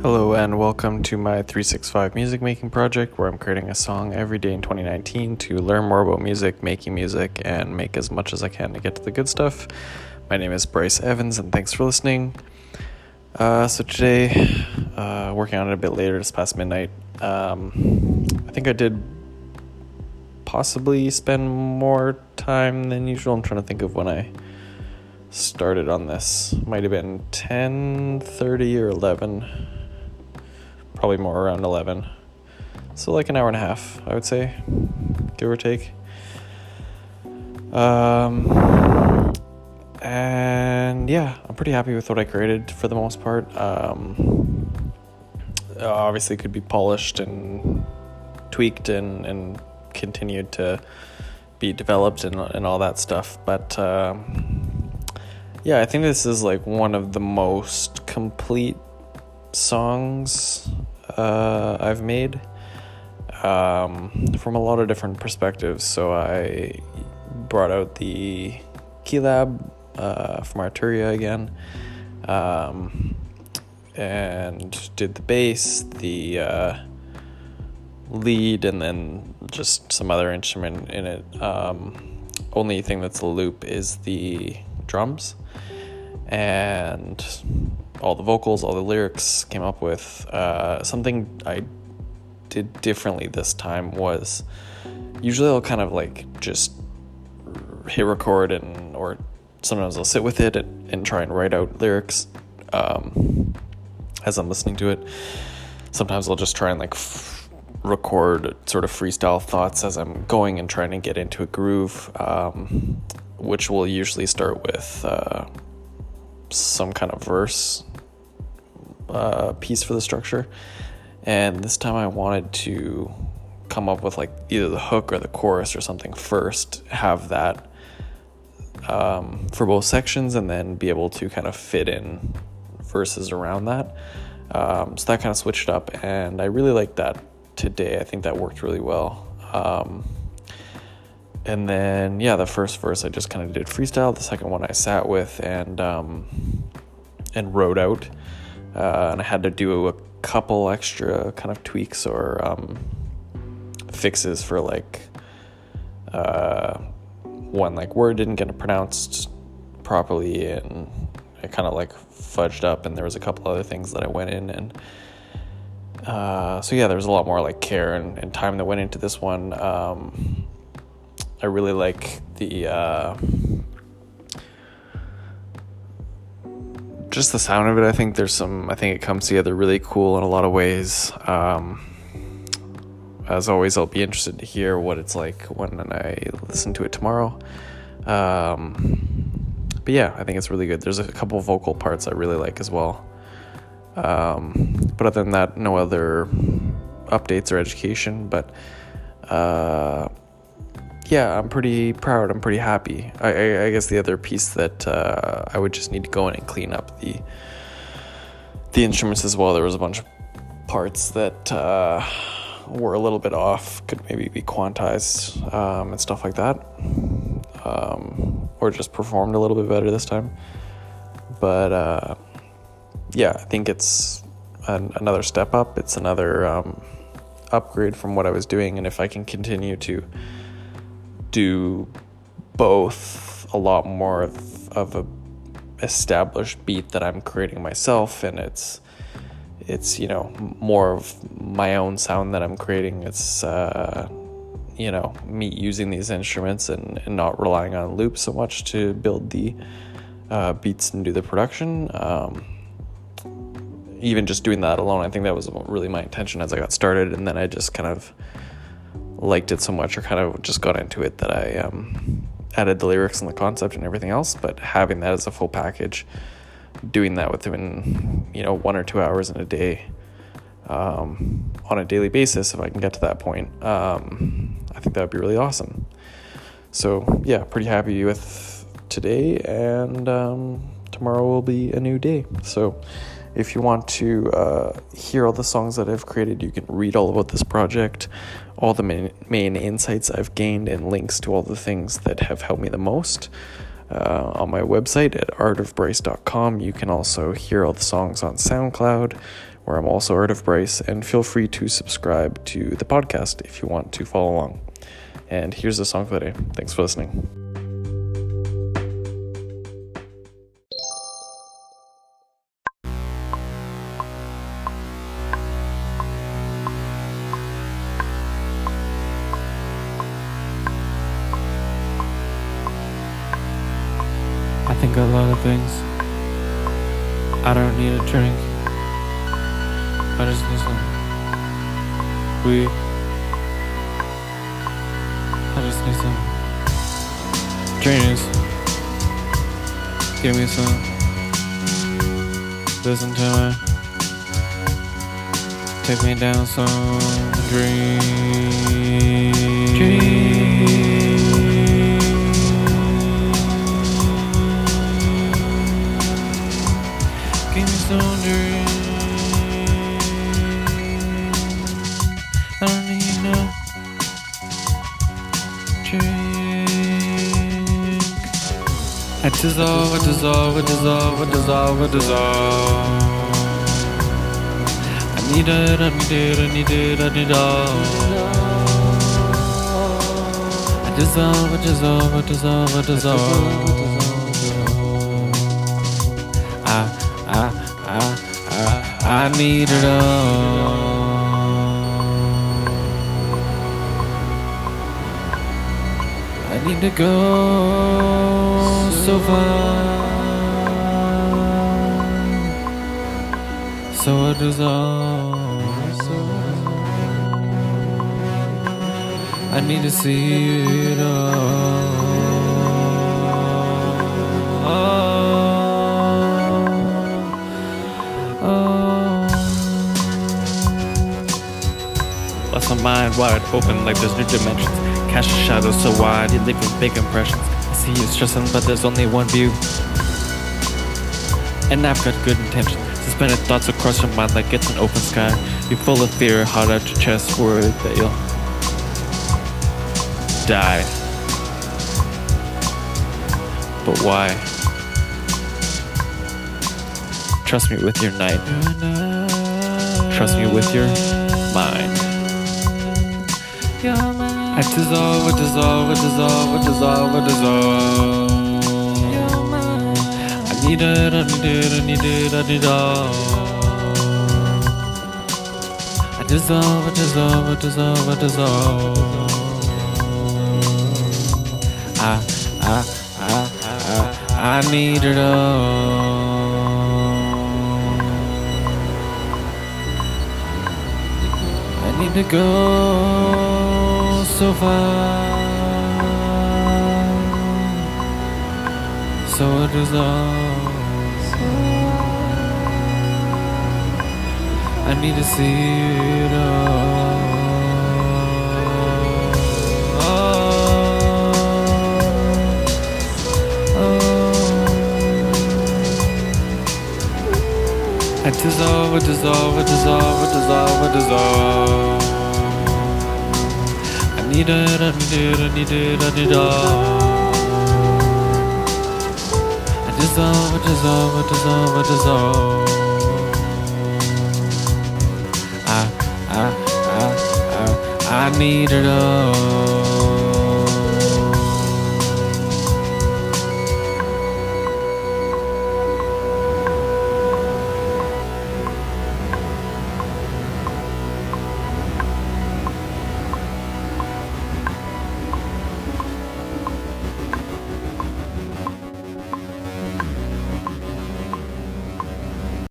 Hello and welcome to my 365 music making project where I'm creating a song every day in 2019 to learn more about music, making music, and make as much as I can to get to the good stuff. My name is Bryce Evans and thanks for listening. Uh, so today, uh, working on it a bit later, it's past midnight. Um, I think I did possibly spend more time than usual. I'm trying to think of when I started on this. Might have been 10, 30, or 11 probably more around 11. So, like an hour and a half, I would say, give or take. Um, and yeah, I'm pretty happy with what I created for the most part. Um, obviously, could be polished and tweaked and, and continued to be developed and, and all that stuff. But um, yeah, I think this is like one of the most complete songs uh, I've made um, from a lot of different perspectives. So I brought out the Keylab uh, from Arturia again, um, and did the bass, the uh, lead, and then just some other instrument in it. Um, only thing that's a loop is the drums, and all the vocals, all the lyrics came up with. Uh, something I did differently this time was usually I'll kind of like just hit record and or sometimes I'll sit with it and, and try and write out lyrics um, as I'm listening to it. Sometimes I'll just try and like f- record sort of freestyle thoughts as I'm going and trying to get into a groove, um, which will usually start with. Uh, some kind of verse uh, piece for the structure. And this time I wanted to come up with like either the hook or the chorus or something first, have that um, for both sections, and then be able to kind of fit in verses around that. Um, so that kind of switched up, and I really like that today. I think that worked really well. Um, and then yeah, the first verse I just kind of did freestyle. The second one I sat with and um, and wrote out uh, and I had to do a couple extra kind of tweaks or um, fixes for like uh, one like word didn't get pronounced properly and it kind of like fudged up and there was a couple other things that I went in and uh, so yeah there was a lot more like care and, and time that went into this one. Um, I really like the just the sound of it, I think there's some. I think it comes together really cool in a lot of ways. Um, as always, I'll be interested to hear what it's like when I listen to it tomorrow. Um, but yeah, I think it's really good. There's a couple vocal parts I really like as well. Um, but other than that, no other updates or education. But uh, yeah, I'm pretty proud. I'm pretty happy. I, I, I guess the other piece that uh, I would just need to go in and clean up the the instruments as well. There was a bunch of parts that uh, were a little bit off. Could maybe be quantized um, and stuff like that, um, or just performed a little bit better this time. But uh, yeah, I think it's an, another step up. It's another um, upgrade from what I was doing, and if I can continue to do both a lot more of, a established beat that I'm creating myself and it's it's you know more of my own sound that I'm creating. It's uh, you know me using these instruments and, and not relying on loops so much to build the uh, beats and do the production. Um, even just doing that alone I think that was really my intention as I got started and then I just kind of liked it so much or kind of just got into it that I um, added the lyrics and the concept and everything else. But having that as a full package, doing that within you know one or two hours in a day um, on a daily basis, if I can get to that point, um, I think that would be really awesome. So yeah, pretty happy with today, and um, tomorrow will be a new day. So if you want to uh, hear all the songs that I've created, you can read all about this project, all the main, main insights I've gained, and links to all the things that have helped me the most. Uh, on my website at artofbryce.com. You can also hear all the songs on SoundCloud, where I'm also Art of Bryce, and feel free to subscribe to the podcast if you want to follow along. And here's the song for the day. Thanks for listening. I think a lot of things. I don't need a drink. I just need some weed. I just need some dreams. Give me some. Listen to me. Take me down some dreams. Dissolve, dissolve, dissolve, dissolve, dissolve. I need it, I need it, I need it, I need all. I dissolve, I dissolve, I dissolve, I dissolve. I, I, I, I, I need it all. I need to go so far. So I dissolve. I need to see it all. Oh. oh. Lost my mind wide open like there's new dimensions. Cast shadows so wide, you leave big impressions. I see you stressing, but there's only one view. And I've got good intentions. Suspended thoughts across your mind like it's an open sky. You're full of fear, hard out your chest, worried that you'll die. But why? Trust me with your night. Trust me with your mind. I dissolve, I dissolve, I dissolve, I dissolve, I dissolve. I need it, I need it, I need it, I need all. I dissolve, I dissolve, I dissolve, I dissolve. I, I, I, I, I need it all. I need to go so far. So it is all. I need to see it all. Oh, oh. I dissolve, I dissolve, I dissolve, I dissolve, I dissolve. I need I dissolve, I dissolve, I dissolve, I dissolve. I, I, I, I, I need it all.